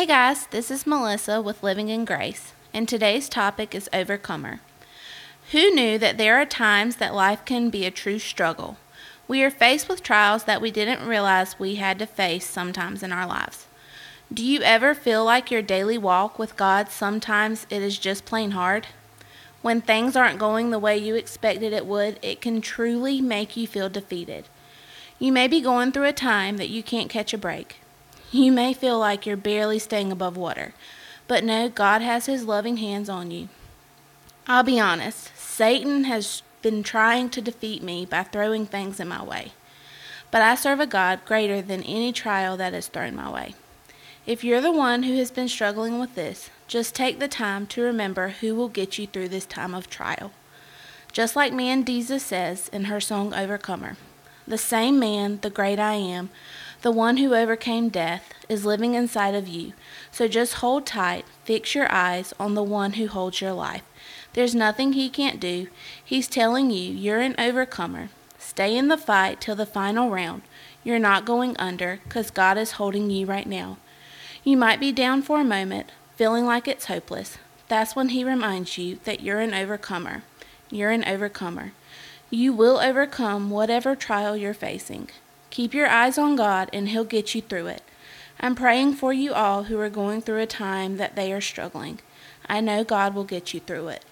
Hey guys, this is Melissa with Living in Grace, and today's topic is Overcomer. Who knew that there are times that life can be a true struggle? We are faced with trials that we didn't realize we had to face sometimes in our lives. Do you ever feel like your daily walk with God sometimes it is just plain hard? When things aren't going the way you expected it would, it can truly make you feel defeated. You may be going through a time that you can't catch a break. You may feel like you're barely staying above water, but no, God has His loving hands on you. I'll be honest, Satan has been trying to defeat me by throwing things in my way. But I serve a God greater than any trial that is thrown my way. If you're the one who has been struggling with this, just take the time to remember who will get you through this time of trial. Just like Mandisa says in her song Overcomer, the same man, the great I am, the one who overcame death is living inside of you. So just hold tight, fix your eyes on the one who holds your life. There's nothing he can't do. He's telling you you're an overcomer. Stay in the fight till the final round. You're not going under because God is holding you right now. You might be down for a moment, feeling like it's hopeless. That's when He reminds you that you're an overcomer. You're an overcomer. You will overcome whatever trial you're facing. Keep your eyes on God, and He'll get you through it. I'm praying for you all who are going through a time that they are struggling. I know God will get you through it.